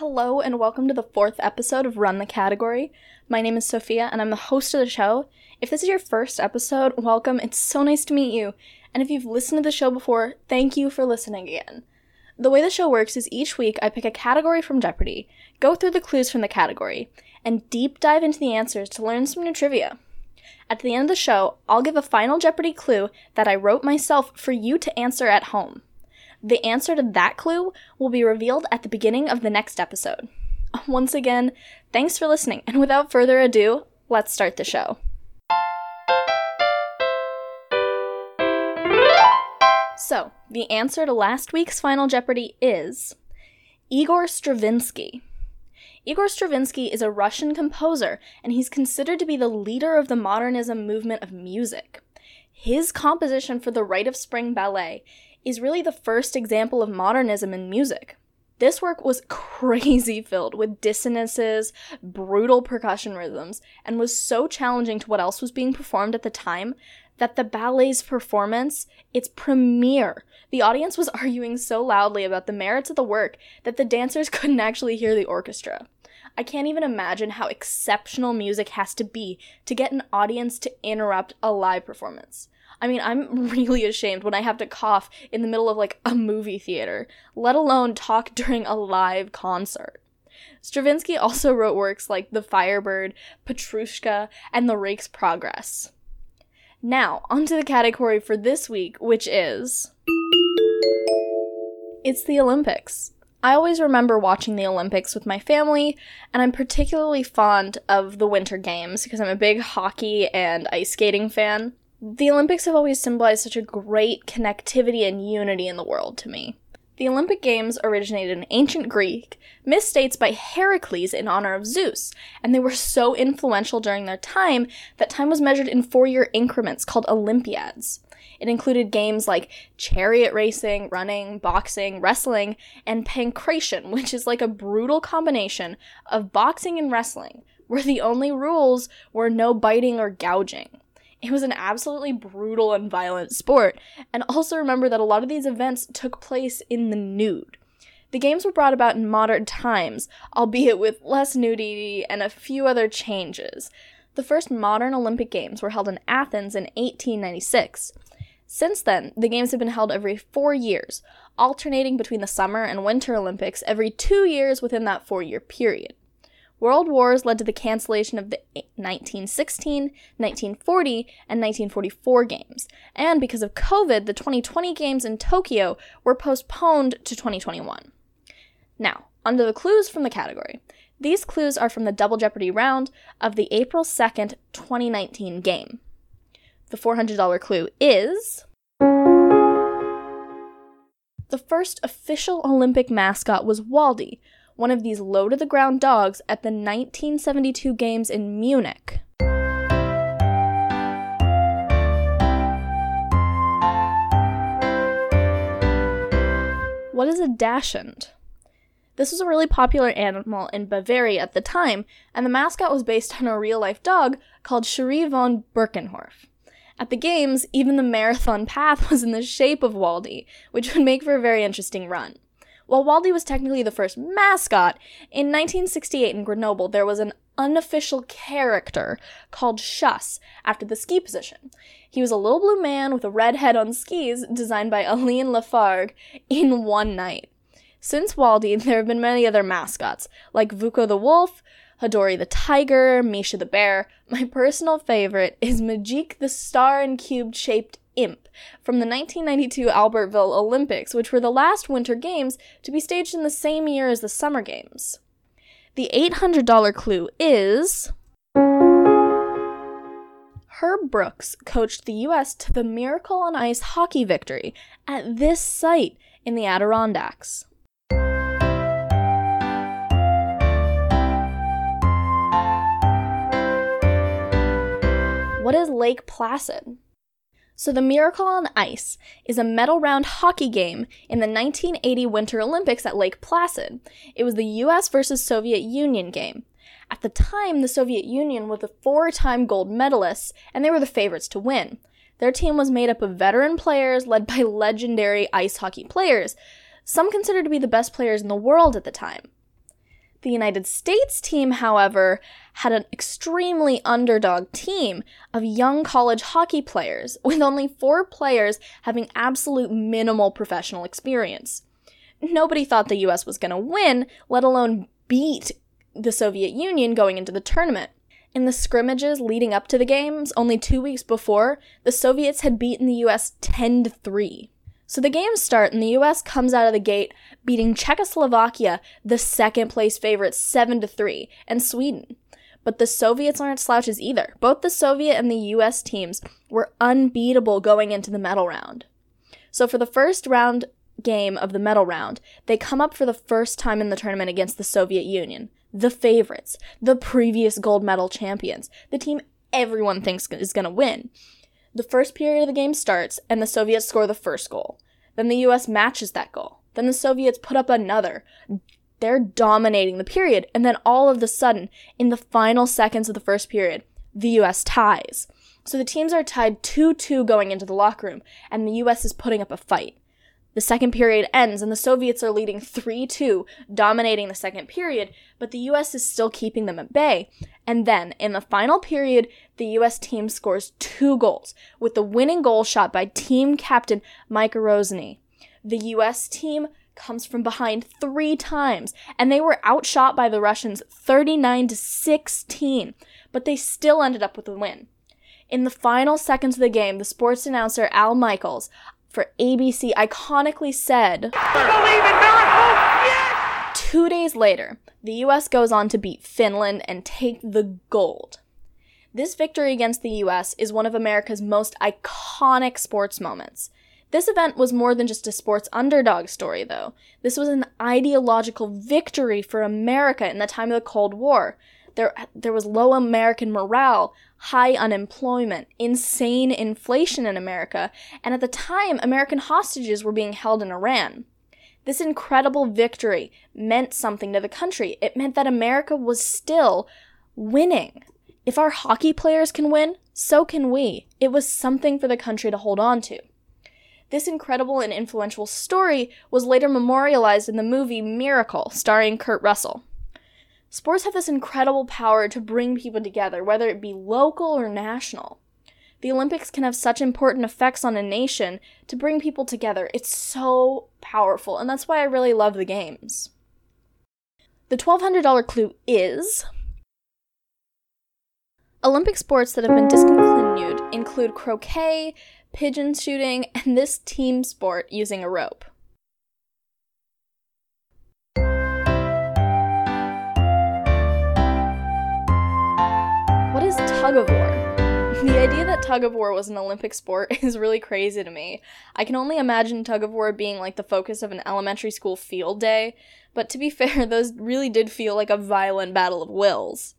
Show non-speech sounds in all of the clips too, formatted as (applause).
Hello, and welcome to the fourth episode of Run the Category. My name is Sophia, and I'm the host of the show. If this is your first episode, welcome. It's so nice to meet you. And if you've listened to the show before, thank you for listening again. The way the show works is each week I pick a category from Jeopardy, go through the clues from the category, and deep dive into the answers to learn some new trivia. At the end of the show, I'll give a final Jeopardy clue that I wrote myself for you to answer at home. The answer to that clue will be revealed at the beginning of the next episode. (laughs) Once again, thanks for listening, and without further ado, let's start the show. So, the answer to last week's Final Jeopardy is Igor Stravinsky. Igor Stravinsky is a Russian composer, and he's considered to be the leader of the modernism movement of music. His composition for the Rite of Spring Ballet is really the first example of modernism in music. This work was (laughs) crazy filled with dissonances, brutal percussion rhythms, and was so challenging to what else was being performed at the time that the ballet's performance, its premiere, the audience was (laughs) arguing so loudly about the merits of the work that the dancers (laughs) couldn't actually hear the orchestra. I can't even imagine how exceptional music has to be to get an audience to interrupt a live performance. I mean, I'm (laughs) really ashamed when I have to cough in the middle of like a movie theater, let alone talk (laughs) during a live concert. Stravinsky also wrote works like The Firebird, Petrushka, and The Rake's Progress. Now, onto the category for this week, which is. It's the Olympics. I always remember watching the Olympics with my family, and I'm particularly fond of the Winter Games because I'm a big hockey and ice skating fan. The Olympics have always symbolized such a great connectivity and unity in the world to me. The Olympic Games originated in ancient Greek, misstates by Heracles in honor of Zeus, and they were so influential during their time that time was measured in four year increments called Olympiads. It included games like chariot racing, running, boxing, wrestling, and pankration, (laughs) which is like a brutal combination of boxing and wrestling, where the only rules were no biting or gouging. It was an absolutely brutal and violent sport. And also remember that a lot of these events took place in the nude. The games were brought about in modern times, albeit with less nudity and a few other changes. The first modern Olympic Games were held in Athens in 1896. Since then, the Games have been held every four years, alternating between the Summer and Winter Olympics every two years within that four year period. World wars led to the cancellation of the 1916, 1940, and 1944 games. And because of COVID, the 2020 games in Tokyo were postponed to 2021. Now, onto the clues from the category. These clues are from the Double Jeopardy round of the April 2nd, 2019 game. The $400 clue is. The first official Olympic mascot was Waldy, one of these low to the ground dogs at the 1972 Games in Munich. What is a dachshund? This was a really popular animal in Bavaria at the time, and the mascot was based on a real life dog called Cherie von Birkenhof. At the games, even the marathon path (laughs) was in the shape of Waldy, which would make for a very interesting run. While Waldy was technically the first mascot, in 1968 in Grenoble there was an unofficial character called Schuss after the ski position. He was a little blue man with a red head on skis designed by Alain Lafargue in one night. Since Waldy, (laughs) there have been many other mascots, like Vučko the wolf, Hodori the tiger, Misha the bear. My personal favorite is Magique the star and cube shaped imp from the 1992 Albertville Olympics, which were the last Winter Games to be staged in the same year as the Summer Games. The $800 clue is. Herb Brooks coached the U.S. to the Miracle on Ice hockey victory at this site in the Adirondacks. What is Lake Placid? So, the Miracle on Ice is a medal round hockey game in the 1980 Winter Olympics at Lake Placid. It was the US versus Soviet Union game. At the time, the Soviet Union was the four time gold medalists, and they were the favorites to win. Their team was made up of veteran players led by legendary ice hockey players, some considered to be the best players in the world at the time. The United States team, however, had an extremely underdog team of young college hockey players, (laughs) with only four players having absolute minimal professional experience. Nobody thought the US was going to win, let alone beat the Soviet Union going into the tournament. In the scrimmages leading up to the games, only two weeks before, the Soviets had beaten the US 10 to 3. So the games start, and the US comes out of the gate beating Czechoslovakia, the second place favorite, 7 to 3, and Sweden. But the Soviets aren't slouches either. Both the Soviet and the US teams were unbeatable going into the medal round. So for the first round game of the medal round, they come up for the first time in the tournament against the Soviet Union, the favorites, the previous gold medal champions, the team everyone thinks is going to win. The first period of the game starts, and the Soviets score the first goal. Then the US matches that goal. Then the Soviets put up another. They're dominating the period, and then all of a sudden, in the final seconds of the first period, the US ties. So the teams are tied 2 2 going into the locker room, and the US is putting up a fight. The second period ends and the Soviets are leading 3 2, dominating the second period, but the US is still keeping them at bay. And then, in the final period, the US team scores two goals, with the winning goal shot by team captain Mike Eruzione. The US team comes from behind three times, and they were outshot by the Russians 39 to 16, but they still ended up with a win. In the final seconds of the game, the sports announcer Al Michaels for ABC iconically said, Two days later, the US goes on to beat Finland and take the gold. This victory against the US is one of America's most iconic sports moments. This event was more than just a sports underdog story, though. This was an ideological victory for America in the time of the Cold War. There, there was low American morale, high unemployment, insane inflation in America, and at the time, American hostages were being held in Iran. This incredible victory meant something to the country. It meant that America was still winning. If our hockey players can win, so can we. It was something for the country to hold on to. This incredible and influential story was later memorialized in the movie Miracle, starring Kurt Russell. Sports have this incredible power to bring people together, whether it be local or national. The Olympics can have such important effects on a nation to bring people together. It's so powerful, and that's why I really love the games. The $1,200 clue is Olympic sports that have been discontinued include croquet, pigeon shooting, and this team sport using a rope. Tug of war. (laughs) The idea that tug of war was an Olympic sport (laughs) is really crazy to me. I can only imagine tug of war being like the focus of an elementary school field day, but to be (laughs) fair, those really did feel like a violent battle of wills.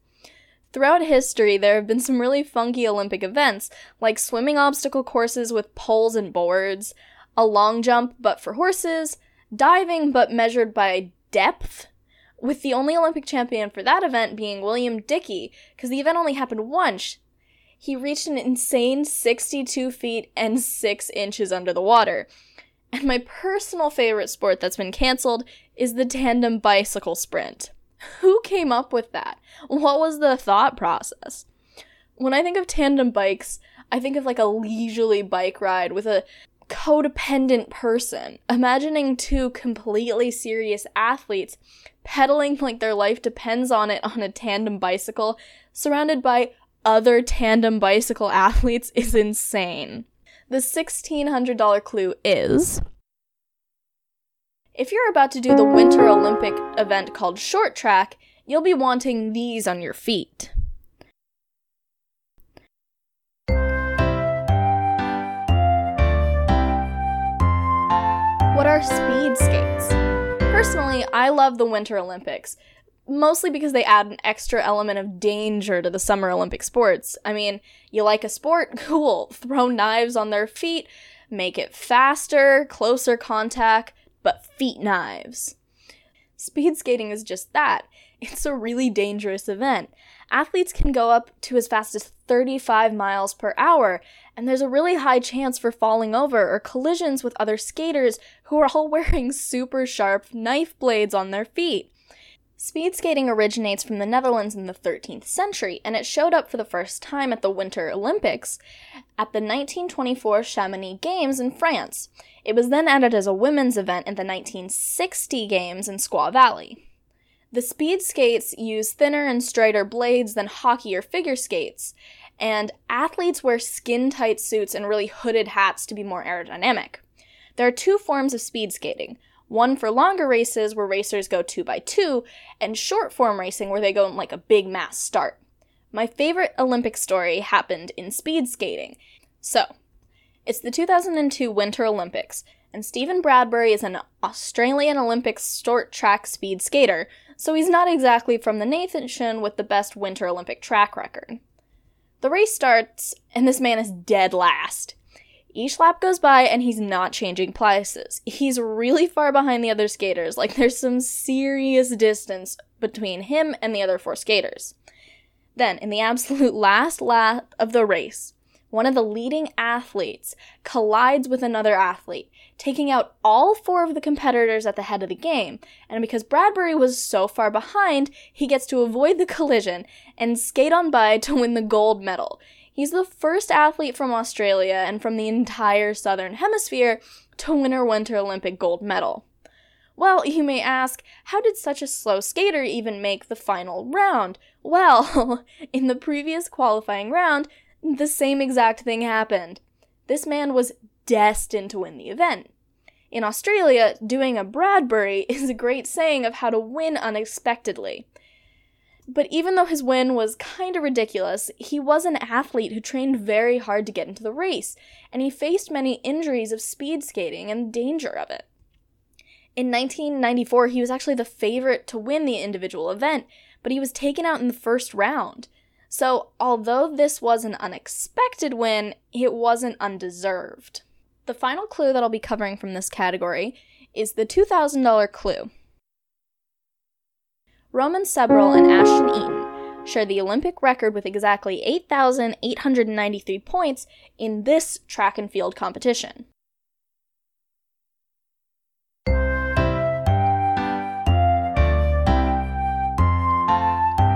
Throughout history, there have been some really funky Olympic events, like swimming obstacle courses with poles and boards, a long jump but for horses, diving but measured by depth, with the only Olympic champion for that event being William Dickey, because the event only happened once. He reached an insane 62 feet and 6 inches under the water. And my personal favorite sport that's been canceled is the tandem bicycle sprint. (laughs) Who came up with that? What was the thought process? When I think of tandem bikes, I think of like a leisurely bike ride with a codependent person. Imagining two completely serious athletes pedaling like their life depends on it on a tandem bicycle, surrounded by other tandem bicycle athletes, (laughs) is insane. The $1,600 clue is if you're about to do the Winter Olympic event called short track, you'll be wanting these on your feet. Personally, I love the Winter Olympics, mostly because they add an extra element of danger to the Summer Olympic sports. I mean, you like a sport? (laughs) Cool. Throw knives on their feet, make it faster, closer contact, but feet knives. Speed skating is just that. It's a really dangerous event. Athletes can go up to as fast as 35 miles per hour, and there's a really high chance for falling over or collisions with other skaters who are all (laughs) wearing super sharp knife blades on their feet. Speed skating originates from the Netherlands in the 13th century, and it showed up for the first time at the Winter Olympics at the 1924 Chamonix Games in France. It was then added as a women's event in the 1960 Games in Squaw Valley. The speed skates use thinner and straighter blades than hockey or figure skates, and athletes wear skin tight suits and really hooded hats to be more aerodynamic. There are two forms of speed skating one for longer races where racers go two by two, and short form racing where they go in like a big mass start. My favorite Olympic story happened in speed skating. So, it's the 2002 Winter Olympics, and Stephen Bradbury is an Australian Olympic short track speed skater, so he's not exactly from the nation with the best Winter Olympic track record. The race starts, and this man is dead last. Each lap goes by and he's not changing places. He's really far behind the other skaters, like there's some serious distance between him and the other four skaters. Then, in the absolute (laughs) last lap of the race, one of the leading athletes collides with another athlete, taking out all four of the competitors at the head of the game. And because Bradbury was so far behind, he gets to avoid the (laughs) collision and skate on by to win the gold medal. He's the first athlete from Australia and from the entire Southern Hemisphere to win a Winter Olympic gold medal. Well, you may ask, how did such a slow skater even make the final round? Well, (laughs) in the previous qualifying round, the same exact thing happened. This man was destined to win the event. In Australia, doing a Bradbury (laughs) is a great saying of how to win unexpectedly. But even though his win was kind of ridiculous, he was an athlete who trained very hard to get into the race, and he faced many injuries of speed skating and the danger of it. In 1994, he was actually the favorite to win the individual event, but he was taken out in the first round. So, although this was an unexpected win, it wasn't undeserved. The final clue that I'll be covering from this category is the $2,000 clue. Roman Šebrle and Ashton Eaton share the Olympic record with exactly 8,893 points in this track and field competition.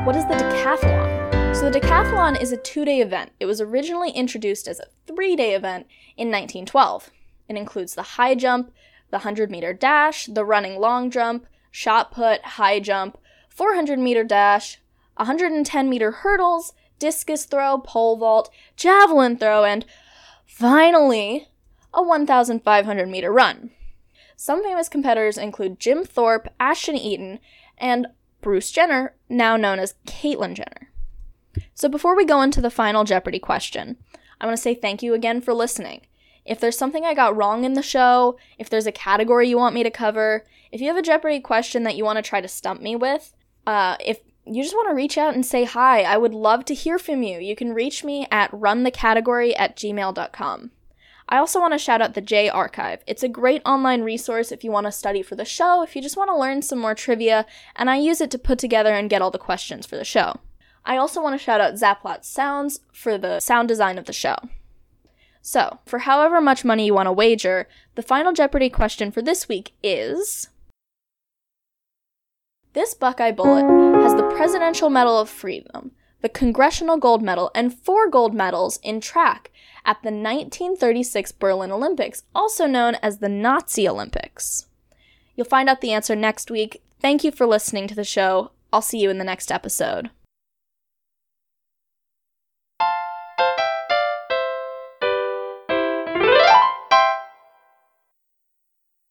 What is the decathlon? So, the decathlon is a two day event. It was originally introduced as a three day event in 1912. It includes the high jump, the 100 meter dash, the running long jump, shot put, high jump, 400 meter dash, 110 meter hurdles, discus throw, pole vault, javelin throw, and finally, a 1,500 meter run. Some famous competitors include Jim Thorpe, Ashton Eaton, and Bruce Jenner, now known as Caitlyn Jenner. So before we go into the final Jeopardy question, I want to say thank you again for listening. If there's something I got wrong in the show, if there's a category you want me to cover, if you have a Jeopardy question that you want to try to stump me with, uh, if you just want to reach out and say hi, I would love to hear from you. You can reach me at runthecategory at gmail.com. I also want to shout out the J Archive. It's a great online resource if you want to study for the show, if you just want to learn some more trivia, and I use it to put together and get all the questions for the show. I also want to shout out Zaplot Sounds for the sound design of the show. So, for however much money you want to wager, the final Jeopardy question for this week is this Buckeye Bullet has the Presidential Medal of Freedom, the Congressional Gold Medal, and four gold medals in track at the 1936 Berlin Olympics, also known as the Nazi Olympics. You'll find out the answer next week. Thank you for listening to the show. I'll see you in the next episode.